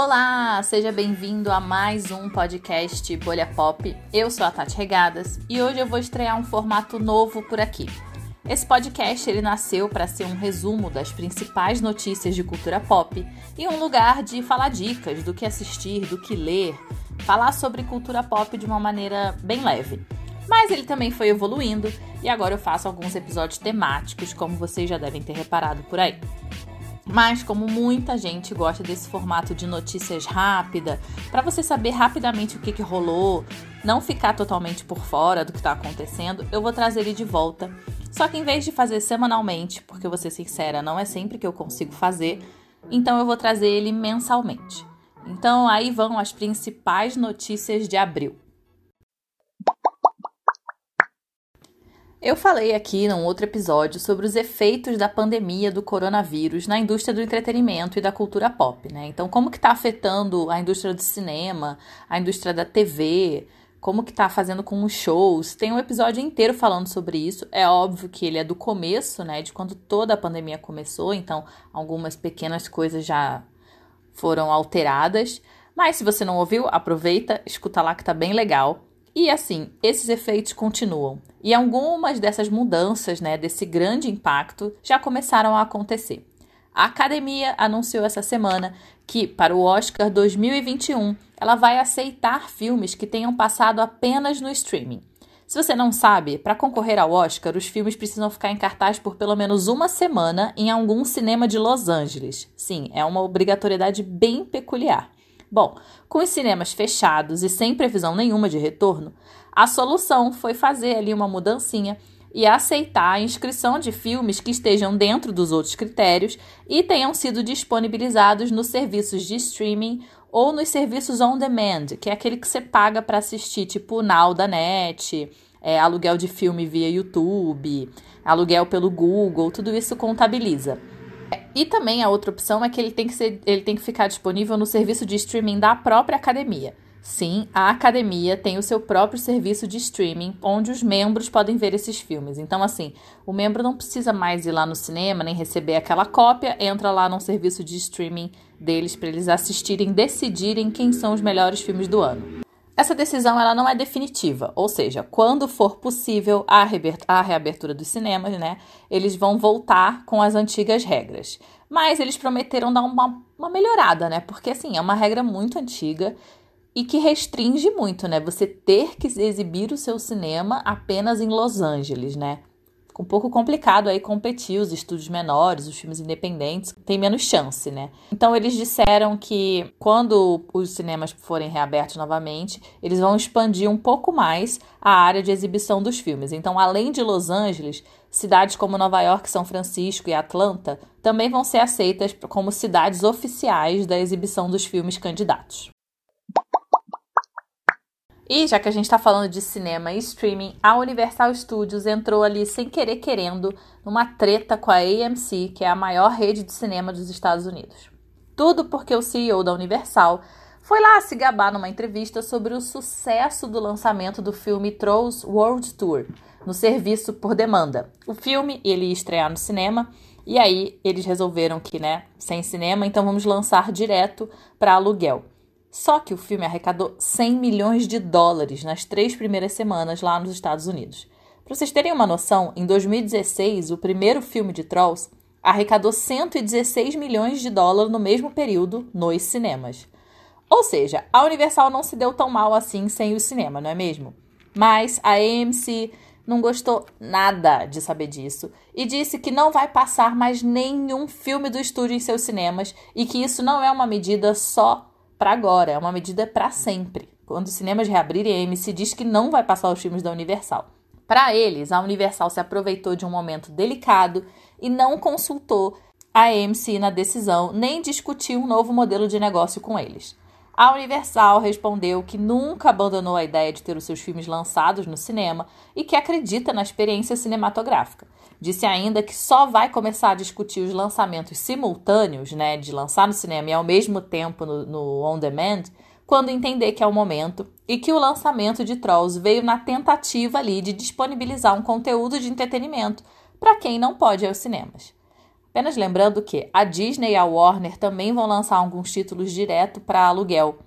Olá, seja bem-vindo a mais um podcast Bolha Pop. Eu sou a Tati Regadas e hoje eu vou estrear um formato novo por aqui. Esse podcast ele nasceu para ser um resumo das principais notícias de cultura pop e um lugar de falar dicas do que assistir, do que ler, falar sobre cultura pop de uma maneira bem leve. Mas ele também foi evoluindo e agora eu faço alguns episódios temáticos, como vocês já devem ter reparado por aí. Mas como muita gente gosta desse formato de notícias rápida, para você saber rapidamente o que, que rolou, não ficar totalmente por fora do que está acontecendo, eu vou trazer ele de volta. Só que em vez de fazer semanalmente, porque vou ser sincera, não é sempre que eu consigo fazer, então eu vou trazer ele mensalmente. Então aí vão as principais notícias de abril. Eu falei aqui num outro episódio sobre os efeitos da pandemia do coronavírus na indústria do entretenimento e da cultura pop, né? Então, como que está afetando a indústria do cinema, a indústria da TV, como que está fazendo com os shows. Tem um episódio inteiro falando sobre isso. É óbvio que ele é do começo, né? De quando toda a pandemia começou, então algumas pequenas coisas já foram alteradas. Mas se você não ouviu, aproveita, escuta lá que tá bem legal. E assim, esses efeitos continuam. E algumas dessas mudanças, né, desse grande impacto, já começaram a acontecer. A academia anunciou essa semana que, para o Oscar 2021, ela vai aceitar filmes que tenham passado apenas no streaming. Se você não sabe, para concorrer ao Oscar, os filmes precisam ficar em cartaz por pelo menos uma semana em algum cinema de Los Angeles. Sim, é uma obrigatoriedade bem peculiar. Bom, com os cinemas fechados e sem previsão nenhuma de retorno, a solução foi fazer ali uma mudancinha e aceitar a inscrição de filmes que estejam dentro dos outros critérios e tenham sido disponibilizados nos serviços de streaming ou nos serviços on demand, que é aquele que você paga para assistir, tipo Now da Net, é, aluguel de filme via YouTube, aluguel pelo Google, tudo isso contabiliza. E também a outra opção é que ele tem que, ser, ele tem que ficar disponível no serviço de streaming da própria academia. Sim, a academia tem o seu próprio serviço de streaming, onde os membros podem ver esses filmes. Então, assim, o membro não precisa mais ir lá no cinema, nem receber aquela cópia, entra lá no serviço de streaming deles para eles assistirem, decidirem quem são os melhores filmes do ano. Essa decisão ela não é definitiva, ou seja, quando for possível a, reabertura dos cinemas, né, eles vão voltar com as antigas regras. Mas eles prometeram dar uma, uma melhorada, né? Porque assim, é uma regra muito antiga e que restringe muito, né? Você ter que exibir o seu cinema apenas em Los Angeles, né? Um pouco complicado aí competir os estúdios menores, os filmes independentes, tem menos chance, né? Então eles disseram que quando os cinemas forem reabertos novamente, eles vão expandir um pouco mais a área de exibição dos filmes. Então, além de Los Angeles, cidades como Nova York, São Francisco e Atlanta também vão ser aceitas como cidades oficiais da exibição dos filmes candidatos. E já que a gente está falando de cinema e streaming, a Universal Studios entrou ali sem querer querendo numa treta com a AMC, que é a maior rede de cinema dos Estados Unidos. Tudo porque o CEO da Universal foi lá se gabar numa entrevista sobre o sucesso do lançamento do filme Trolls World Tour no serviço por demanda. O filme ele ia estrear no cinema e aí eles resolveram que, né, sem cinema, então vamos lançar direto para aluguel. Só que o filme arrecadou 100 milhões de dólares nas três primeiras semanas lá nos Estados Unidos. Para vocês terem uma noção, em 2016, o primeiro filme de Trolls arrecadou 116 milhões de dólares no mesmo período nos cinemas. Ou seja, a Universal não se deu tão mal assim sem o cinema, não é mesmo? Mas a AMC não gostou nada de saber disso e disse que não vai passar mais nenhum filme do estúdio em seus cinemas e que isso não é uma medida só para agora, é uma medida para sempre. Quando os cinemas reabrirem, a AMC diz que não vai passar os filmes da Universal. Para eles, a Universal se aproveitou de um momento delicado e não consultou a AMC na decisão, nem discutiu um novo modelo de negócio com eles. A Universal respondeu que nunca abandonou a ideia de ter os seus filmes lançados no cinema e que acredita na experiência cinematográfica. Disse ainda que só vai começar a discutir os lançamentos simultâneos, né, de lançar no cinema e ao mesmo tempo no, no on demand, quando entender que é o momento e que o lançamento de Trolls veio na tentativa ali de disponibilizar um conteúdo de entretenimento para quem não pode ir aos cinemas. Apenas lembrando que a Disney e a Warner também vão lançar alguns títulos direto para aluguel,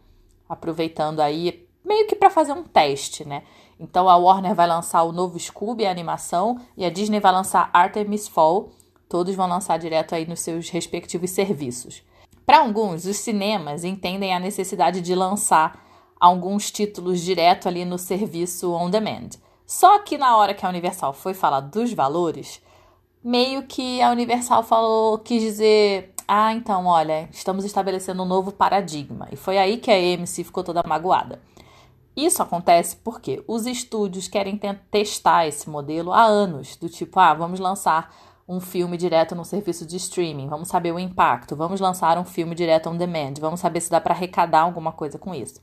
aproveitando aí meio que para fazer um teste, né? Então a Warner vai lançar o novo Scooby, a animação, e a Disney vai lançar Artemis Fall. Todos vão lançar direto aí nos seus respectivos serviços. Para alguns, os cinemas entendem a necessidade de lançar alguns títulos direto ali no serviço on demand. Só que na hora que a Universal foi falar dos valores, meio que a Universal falou, quis dizer, ah, então, olha, estamos estabelecendo um novo paradigma. E foi aí que a AMC ficou toda magoada. Isso acontece porque os estúdios querem testar esse modelo há anos, do tipo, ah, vamos lançar um filme direto no serviço de streaming, vamos saber o impacto, vamos lançar um filme direto on demand, vamos saber se dá para arrecadar alguma coisa com isso.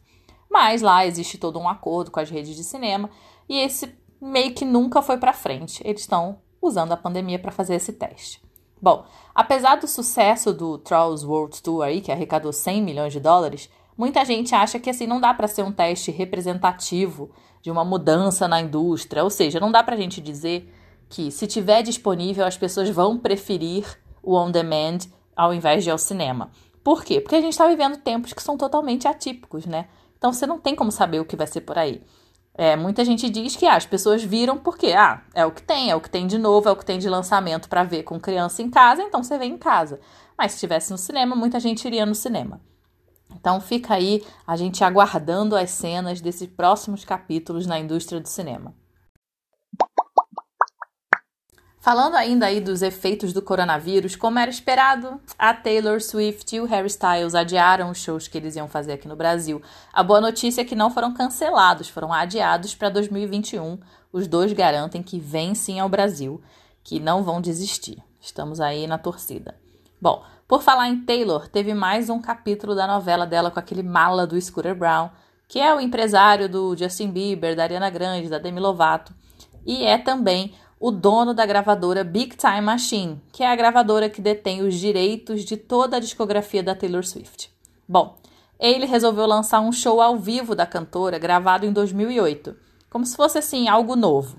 Mas lá existe todo um acordo com as redes de cinema e esse meio que nunca foi para frente. Eles estão usando a pandemia para fazer esse teste. Bom, apesar do sucesso do Trolls World Tour aí, que arrecadou 100 milhões de dólares, muita gente acha que assim não dá para ser um teste representativo de uma mudança na indústria, ou seja, não dá para a gente dizer que se tiver disponível as pessoas vão preferir o on demand ao invés de ao cinema. Por quê? Porque a gente está vivendo tempos que são totalmente atípicos, né? Então você não tem como saber o que vai ser por aí. É, muita gente diz que ah, as pessoas viram porque ah, é o que tem, é o que tem de novo, é o que tem de lançamento para ver com criança em casa, então você vê em casa. Mas se estivesse no cinema, muita gente iria no cinema. Então fica aí a gente aguardando as cenas desses próximos capítulos na indústria do cinema. Falando ainda aí dos efeitos do coronavírus, como era esperado, a Taylor Swift e o Harry Styles adiaram os shows que eles iam fazer aqui no Brasil. A boa notícia é que não foram cancelados, foram adiados para 2021. Os dois garantem que vêm sim ao Brasil, que não vão desistir. Estamos aí na torcida. Bom, por falar em Taylor, teve mais um capítulo da novela dela com aquele mala do Scooter Brown, que é o empresário do Justin Bieber, da Ariana Grande, da Demi Lovato, e é também o dono da gravadora Big Time Machine, que é a gravadora que detém os direitos de toda a discografia da Taylor Swift. Bom, ele resolveu lançar um show ao vivo da cantora gravado em 2008, como se fosse assim algo novo.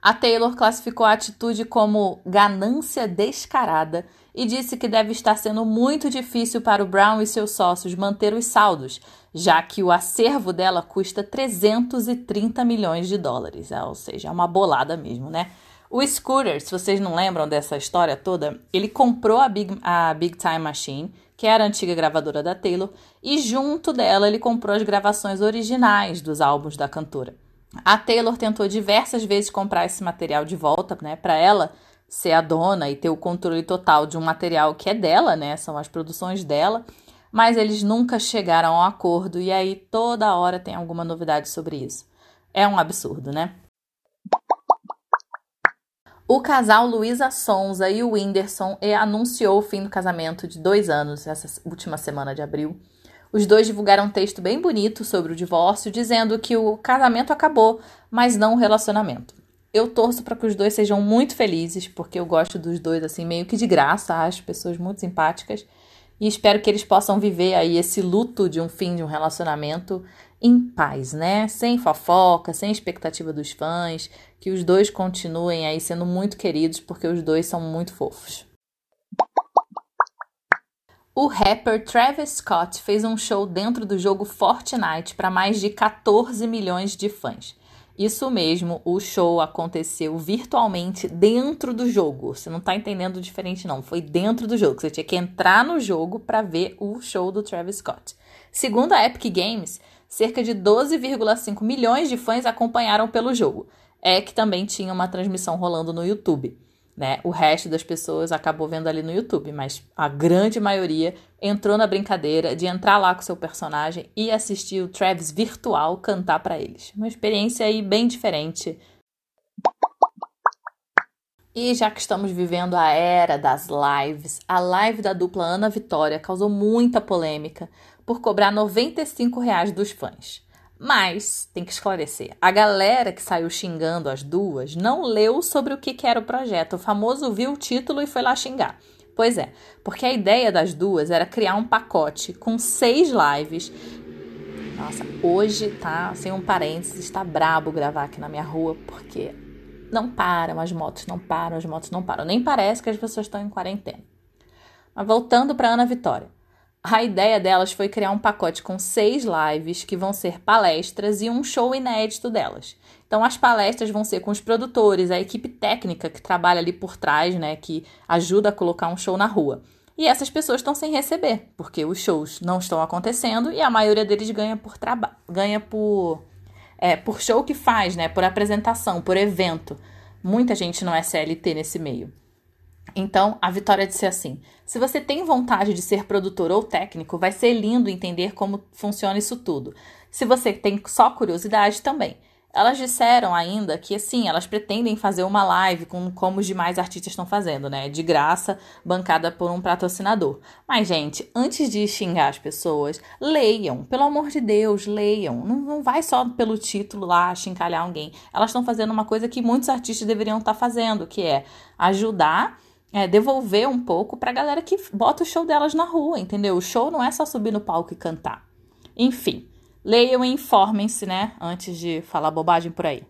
A Taylor classificou a atitude como ganância descarada e disse que deve estar sendo muito difícil para o Brown e seus sócios manter os saldos, já que o acervo dela custa 330 milhões de dólares, ou seja, é uma bolada mesmo, né? O Scooter, se vocês não lembram dessa história toda, ele comprou a Big, a Big Time Machine, que era a antiga gravadora da Taylor, e junto dela ele comprou as gravações originais dos álbuns da cantora. A Taylor tentou diversas vezes comprar esse material de volta, né, para ela ser a dona e ter o controle total de um material que é dela, né, são as produções dela, mas eles nunca chegaram a um acordo e aí toda hora tem alguma novidade sobre isso. É um absurdo, né? O casal Luísa Sonza e o Whindersson anunciou o fim do casamento de dois anos essa última semana de abril. Os dois divulgaram um texto bem bonito sobre o divórcio, dizendo que o casamento acabou, mas não o relacionamento. Eu torço para que os dois sejam muito felizes, porque eu gosto dos dois assim meio que de graça, acho pessoas muito simpáticas e espero que eles possam viver aí esse luto de um fim de um relacionamento em paz, né? Sem fofoca, sem expectativa dos fãs, que os dois continuem aí sendo muito queridos porque os dois são muito fofos. O rapper Travis Scott fez um show dentro do jogo Fortnite para mais de 14 milhões de fãs. Isso mesmo, o show aconteceu virtualmente dentro do jogo. Você não tá entendendo diferente não, foi dentro do jogo. Você tinha que entrar no jogo para ver o show do Travis Scott. Segundo a Epic Games, cerca de 12,5 milhões de fãs acompanharam pelo jogo. É que também tinha uma transmissão rolando no YouTube. Né? O resto das pessoas acabou vendo ali no YouTube, mas a grande maioria entrou na brincadeira de entrar lá com seu personagem e assistir o Travis virtual cantar para eles. Uma experiência aí bem diferente. E já que estamos vivendo a era das lives, a live da dupla Ana Vitória causou muita polêmica por cobrar 95 reais dos fãs. Mas, tem que esclarecer, a galera que saiu xingando as duas não leu sobre o que, que era o projeto. O famoso viu o título e foi lá xingar. Pois é, porque a ideia das duas era criar um pacote com seis lives. Nossa, hoje tá, sem um parênteses, está brabo gravar aqui na minha rua, porque não param, as motos não param, as motos não param. Nem parece que as pessoas estão em quarentena. Mas voltando para Ana Vitória. A ideia delas foi criar um pacote com seis lives que vão ser palestras e um show inédito delas. Então, as palestras vão ser com os produtores, a equipe técnica que trabalha ali por trás, né, que ajuda a colocar um show na rua. E essas pessoas estão sem receber, porque os shows não estão acontecendo e a maioria deles ganha por trabalho, ganha por é, por show que faz, né, por apresentação, por evento. Muita gente não é CLT nesse meio. Então, a Vitória disse assim: se você tem vontade de ser produtor ou técnico, vai ser lindo entender como funciona isso tudo. Se você tem só curiosidade, também. Elas disseram ainda que, assim, elas pretendem fazer uma live com como os demais artistas estão fazendo, né? De graça, bancada por um patrocinador. Mas, gente, antes de xingar as pessoas, leiam. Pelo amor de Deus, leiam. Não, não vai só pelo título lá chincalhar alguém. Elas estão fazendo uma coisa que muitos artistas deveriam estar fazendo, que é ajudar é, devolver um pouco pra galera que bota o show delas na rua, entendeu? O show não é só subir no palco e cantar. Enfim, leiam e informem-se, né? Antes de falar bobagem por aí.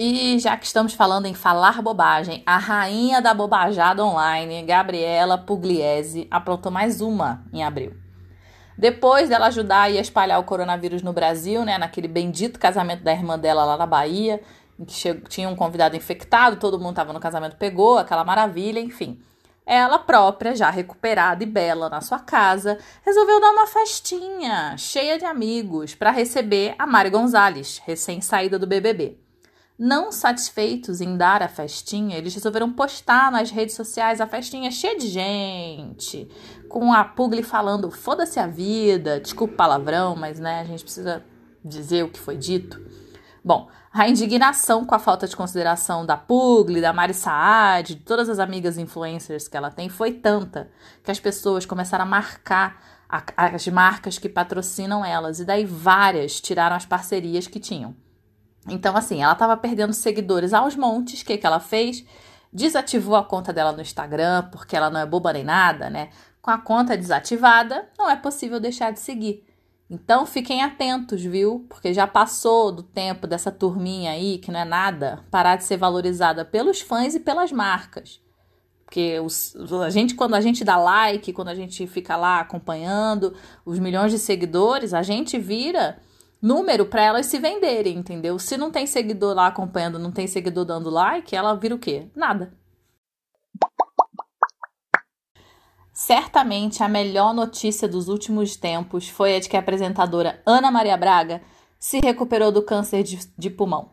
E já que estamos falando em falar bobagem, a rainha da bobajada online, Gabriela Pugliese, aprontou mais uma em abril. Depois dela ajudar a espalhar o coronavírus no Brasil, né, naquele bendito casamento da irmã dela lá na Bahia, que tinha um convidado infectado, todo mundo estava no casamento, pegou aquela maravilha, enfim. Ela própria, já recuperada e bela na sua casa, resolveu dar uma festinha cheia de amigos para receber a Mari Gonzalez, recém-saída do BBB. Não satisfeitos em dar a festinha, eles resolveram postar nas redes sociais a festinha cheia de gente, com a Pugli falando foda-se a vida, desculpa o palavrão, mas né, a gente precisa dizer o que foi dito. Bom, a indignação com a falta de consideração da Pugli, da Mari Saad, de todas as amigas influencers que ela tem foi tanta que as pessoas começaram a marcar a, as marcas que patrocinam elas e daí várias tiraram as parcerias que tinham. Então, assim, ela estava perdendo seguidores aos montes. O que, que ela fez? Desativou a conta dela no Instagram, porque ela não é boba nem nada, né? Com a conta desativada, não é possível deixar de seguir. Então fiquem atentos, viu? Porque já passou do tempo dessa turminha aí, que não é nada, parar de ser valorizada pelos fãs e pelas marcas. Porque os, a gente, quando a gente dá like, quando a gente fica lá acompanhando os milhões de seguidores, a gente vira número para elas se venderem, entendeu? Se não tem seguidor lá acompanhando, não tem seguidor dando like, ela vira o quê? Nada. Certamente a melhor notícia dos últimos tempos foi a de que a apresentadora Ana Maria Braga se recuperou do câncer de, de pulmão.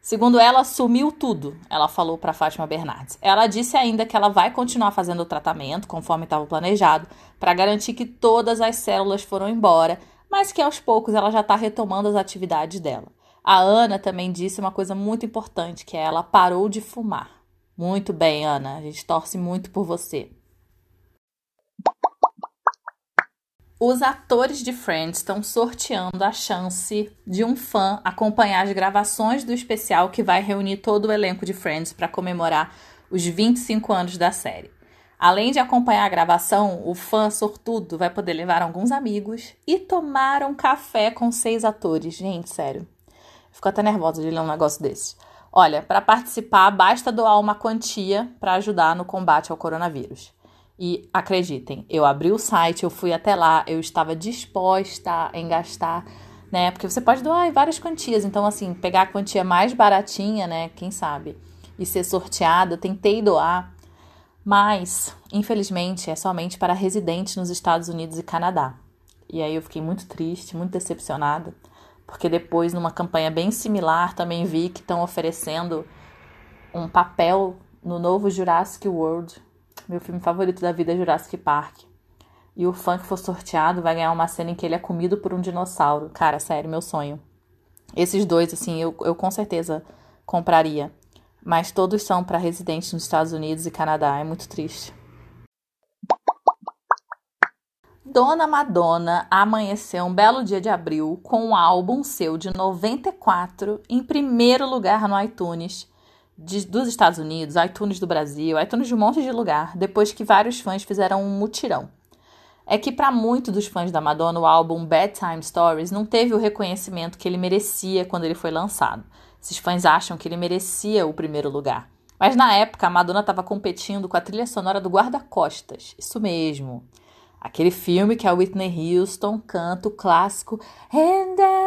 Segundo ela, sumiu tudo, ela falou para Fátima Bernardes. Ela disse ainda que ela vai continuar fazendo o tratamento, conforme estava planejado, para garantir que todas as células foram embora, mas que aos poucos ela já está retomando as atividades dela. A Ana também disse uma coisa muito importante, que é ela parou de fumar. Muito bem, Ana, a gente torce muito por você. Os atores de Friends estão sorteando a chance de um fã acompanhar as gravações do especial que vai reunir todo o elenco de Friends para comemorar os 25 anos da série. Além de acompanhar a gravação, o fã sortudo vai poder levar alguns amigos e tomar um café com seis atores. Gente, sério. Fico até nervosa de ler um negócio desse. Olha, para participar, basta doar uma quantia para ajudar no combate ao coronavírus. E acreditem, eu abri o site, eu fui até lá, eu estava disposta em gastar, né? Porque você pode doar em várias quantias. Então, assim, pegar a quantia mais baratinha, né? Quem sabe? E ser sorteada, tentei doar. Mas, infelizmente, é somente para residentes nos Estados Unidos e Canadá. E aí eu fiquei muito triste, muito decepcionada, porque depois, numa campanha bem similar, também vi que estão oferecendo um papel no novo Jurassic World meu filme favorito da vida é Jurassic Park. E o fã que for sorteado vai ganhar uma cena em que ele é comido por um dinossauro. Cara, sério, meu sonho. Esses dois, assim, eu, eu com certeza compraria. Mas todos são para residentes nos Estados Unidos e Canadá. É muito triste. Dona Madonna amanheceu um belo dia de abril com um álbum seu de 94 em primeiro lugar no iTunes de, dos Estados Unidos, iTunes do Brasil, iTunes de um monte de lugar, depois que vários fãs fizeram um mutirão. É que para muitos dos fãs da Madonna, o álbum Bedtime Stories não teve o reconhecimento que ele merecia quando ele foi lançado. Esses fãs acham que ele merecia o primeiro lugar. Mas na época a Madonna estava competindo com a trilha sonora do Guarda-Costas. Isso mesmo. Aquele filme que a Whitney Houston canta o clássico And.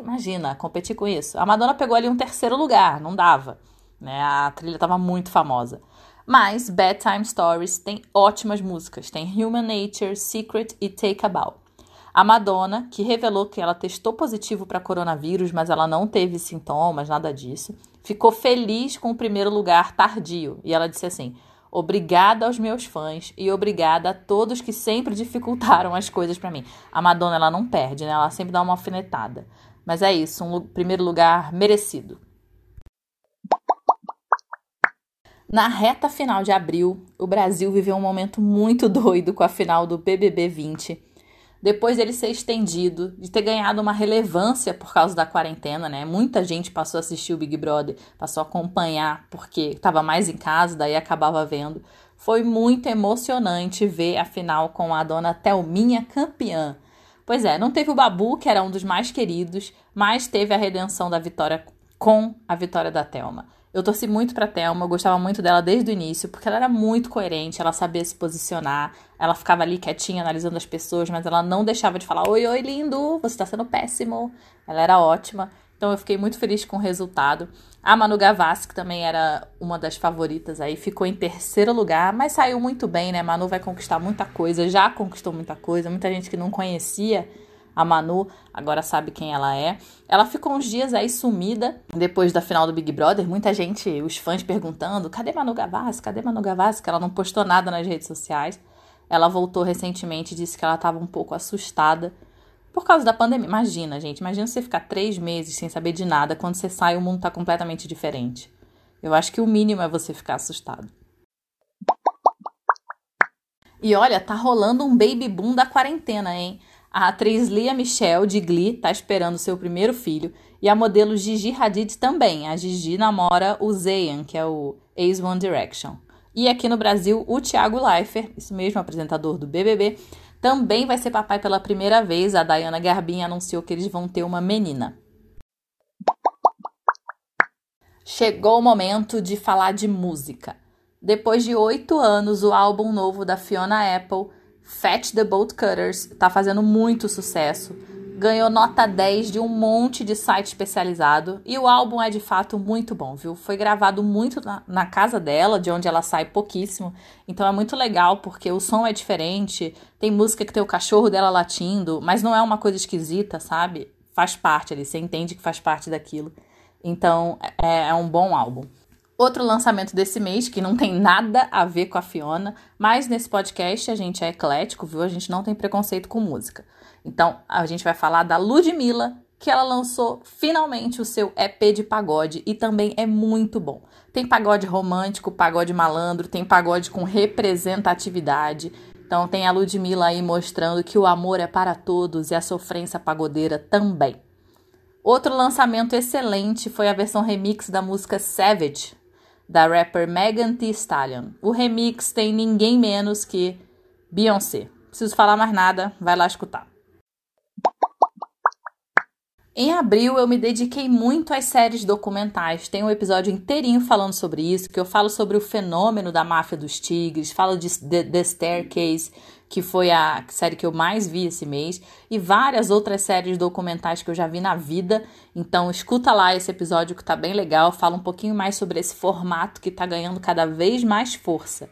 Imagina, competir com isso. A Madonna pegou ali um terceiro lugar, não dava. Né? A trilha estava muito famosa. Mas Bedtime Stories tem ótimas músicas. Tem Human Nature, Secret e Take a Bow. A Madonna, que revelou que ela testou positivo para coronavírus, mas ela não teve sintomas, nada disso, ficou feliz com o primeiro lugar tardio. E ela disse assim: Obrigada aos meus fãs e obrigada a todos que sempre dificultaram as coisas para mim. A Madonna, ela não perde, né? Ela sempre dá uma alfinetada. Mas é isso, um primeiro lugar merecido. Na reta final de abril, o Brasil viveu um momento muito doido com a final do BBB 20. Depois dele ser estendido, de ter ganhado uma relevância por causa da quarentena, né? Muita gente passou a assistir o Big Brother, passou a acompanhar porque estava mais em casa, daí acabava vendo. Foi muito emocionante ver a final com a dona Thelminha campeã. Pois é, não teve o Babu, que era um dos mais queridos, mas teve a redenção da vitória com a vitória da Thelma. Eu torci muito pra Thelma, eu gostava muito dela desde o início, porque ela era muito coerente, ela sabia se posicionar, ela ficava ali quietinha analisando as pessoas, mas ela não deixava de falar: Oi, oi, lindo, você tá sendo péssimo. Ela era ótima, então eu fiquei muito feliz com o resultado. A Manu Gavassi, que também era uma das favoritas aí, ficou em terceiro lugar, mas saiu muito bem, né? Manu vai conquistar muita coisa, já conquistou muita coisa, muita gente que não conhecia a Manu agora sabe quem ela é. Ela ficou uns dias aí sumida depois da final do Big Brother. Muita gente, os fãs perguntando: cadê Manu Gavassi? Cadê Manu Gavassi? Que ela não postou nada nas redes sociais. Ela voltou recentemente e disse que ela estava um pouco assustada por causa da pandemia. Imagina, gente, imagina você ficar três meses sem saber de nada. Quando você sai, o mundo está completamente diferente. Eu acho que o mínimo é você ficar assustado. E olha, tá rolando um baby boom da quarentena, hein? A atriz Lia Michelle, de Glee, está esperando seu primeiro filho. E a modelo Gigi Hadid também. A Gigi namora o Zayn, que é o ex-One Direction. E aqui no Brasil, o Thiago Leifert, isso mesmo, apresentador do BBB, também vai ser papai pela primeira vez. A Diana Garbin anunciou que eles vão ter uma menina. Chegou o momento de falar de música. Depois de oito anos, o álbum novo da Fiona Apple Fat the Bolt Cutters tá fazendo muito sucesso. Ganhou nota 10 de um monte de site especializado e o álbum é de fato muito bom, viu? Foi gravado muito na, na casa dela, de onde ela sai pouquíssimo. Então é muito legal porque o som é diferente. Tem música que tem o cachorro dela latindo, mas não é uma coisa esquisita, sabe? Faz parte ali, você entende que faz parte daquilo. Então é, é um bom álbum. Outro lançamento desse mês, que não tem nada a ver com a Fiona, mas nesse podcast a gente é eclético, viu? A gente não tem preconceito com música. Então, a gente vai falar da Ludmilla, que ela lançou finalmente o seu EP de pagode e também é muito bom. Tem pagode romântico, pagode malandro, tem pagode com representatividade. Então tem a Ludmilla aí mostrando que o amor é para todos e a sofrência pagodeira também. Outro lançamento excelente foi a versão remix da música Savage, da rapper Megan Thee Stallion. O remix tem ninguém menos que Beyoncé. Preciso falar mais nada, vai lá escutar. Em abril eu me dediquei muito às séries documentais. Tem um episódio inteirinho falando sobre isso, que eu falo sobre o fenômeno da máfia dos tigres, falo de The, Staircase, que foi a série que eu mais vi esse mês, e várias outras séries documentais que eu já vi na vida. Então escuta lá esse episódio que tá bem legal, fala um pouquinho mais sobre esse formato que tá ganhando cada vez mais força.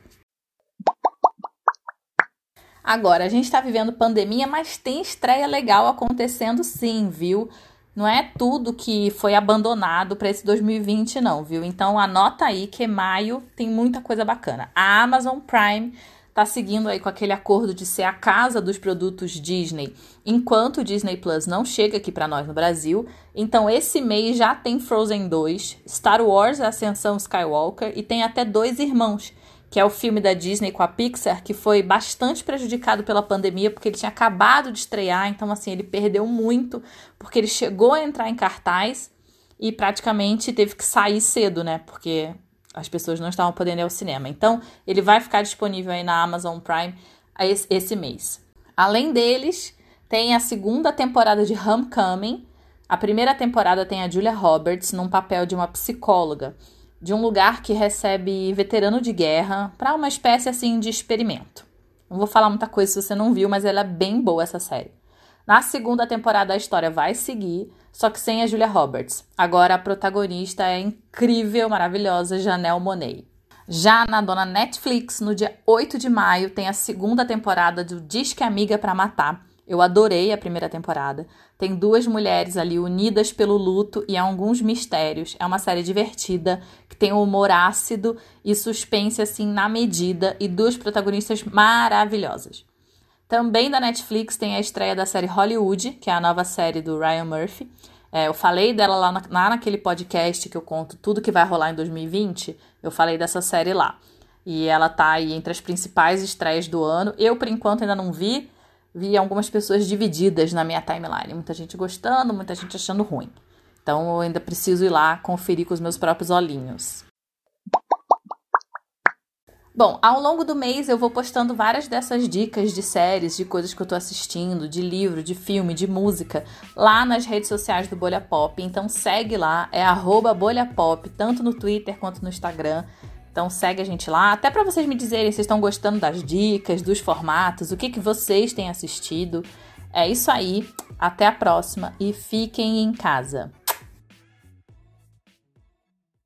Agora, a gente está vivendo pandemia, mas tem estreia legal acontecendo sim, viu? Não é tudo que foi abandonado para esse 2020, não, viu? Então anota aí que maio tem muita coisa bacana. A Amazon Prime tá seguindo aí com aquele acordo de ser a casa dos produtos Disney, enquanto o Disney Plus não chega aqui para nós no Brasil. Então esse mês já tem Frozen 2, Star Wars Ascensão Skywalker e tem até Dois Irmãos, que é o filme da Disney com a Pixar que foi bastante prejudicado pela pandemia porque ele tinha acabado de estrear, então assim, ele perdeu muito porque ele chegou a entrar em cartaz e praticamente teve que sair cedo, né? Porque as pessoas não estavam podendo ir ao cinema. Então, ele vai ficar disponível aí na Amazon Prime esse, mês. Além deles, tem a segunda temporada de Homecoming. A primeira temporada tem a Julia Roberts num papel de uma psicóloga. De um lugar que recebe veterano de guerra para uma espécie assim de experimento. Não vou falar muita coisa se você não viu, mas ela é bem boa essa série. Na segunda temporada a história vai seguir, só que sem a Julia Roberts. Agora a protagonista é incrível, maravilhosa Janelle Monet. Já na dona Netflix, no dia 8 de maio, tem a segunda temporada do Disque Amiga para Matar. Eu adorei a primeira temporada. Tem duas mulheres ali unidas pelo luto e alguns mistérios. É uma série divertida, que tem um humor ácido e suspense assim na medida e duas protagonistas maravilhosas. Também da Netflix tem a estreia da série Hollywood, que é a nova série do Ryan Murphy. É, eu falei dela lá, na, lá naquele podcast que eu conto tudo que vai rolar em 2020. Eu falei dessa série lá. E ela tá aí entre as principais estreias do ano. Eu, por enquanto, ainda não vi. Vi algumas pessoas divididas na minha timeline. Muita gente gostando, muita gente achando ruim. Então eu ainda preciso ir lá conferir com os meus próprios olhinhos. Bom, ao longo do mês eu vou postando várias dessas dicas de séries, de coisas que eu tô assistindo, de livro, de filme, de música, lá nas redes sociais do Bolha Pop. Então segue lá, é arroba Bolha Pop, tanto no Twitter quanto no Instagram. Então segue a gente lá, até para vocês me dizerem se estão gostando das dicas, dos formatos, o que, que vocês têm assistido. É isso aí, até a próxima e fiquem em casa.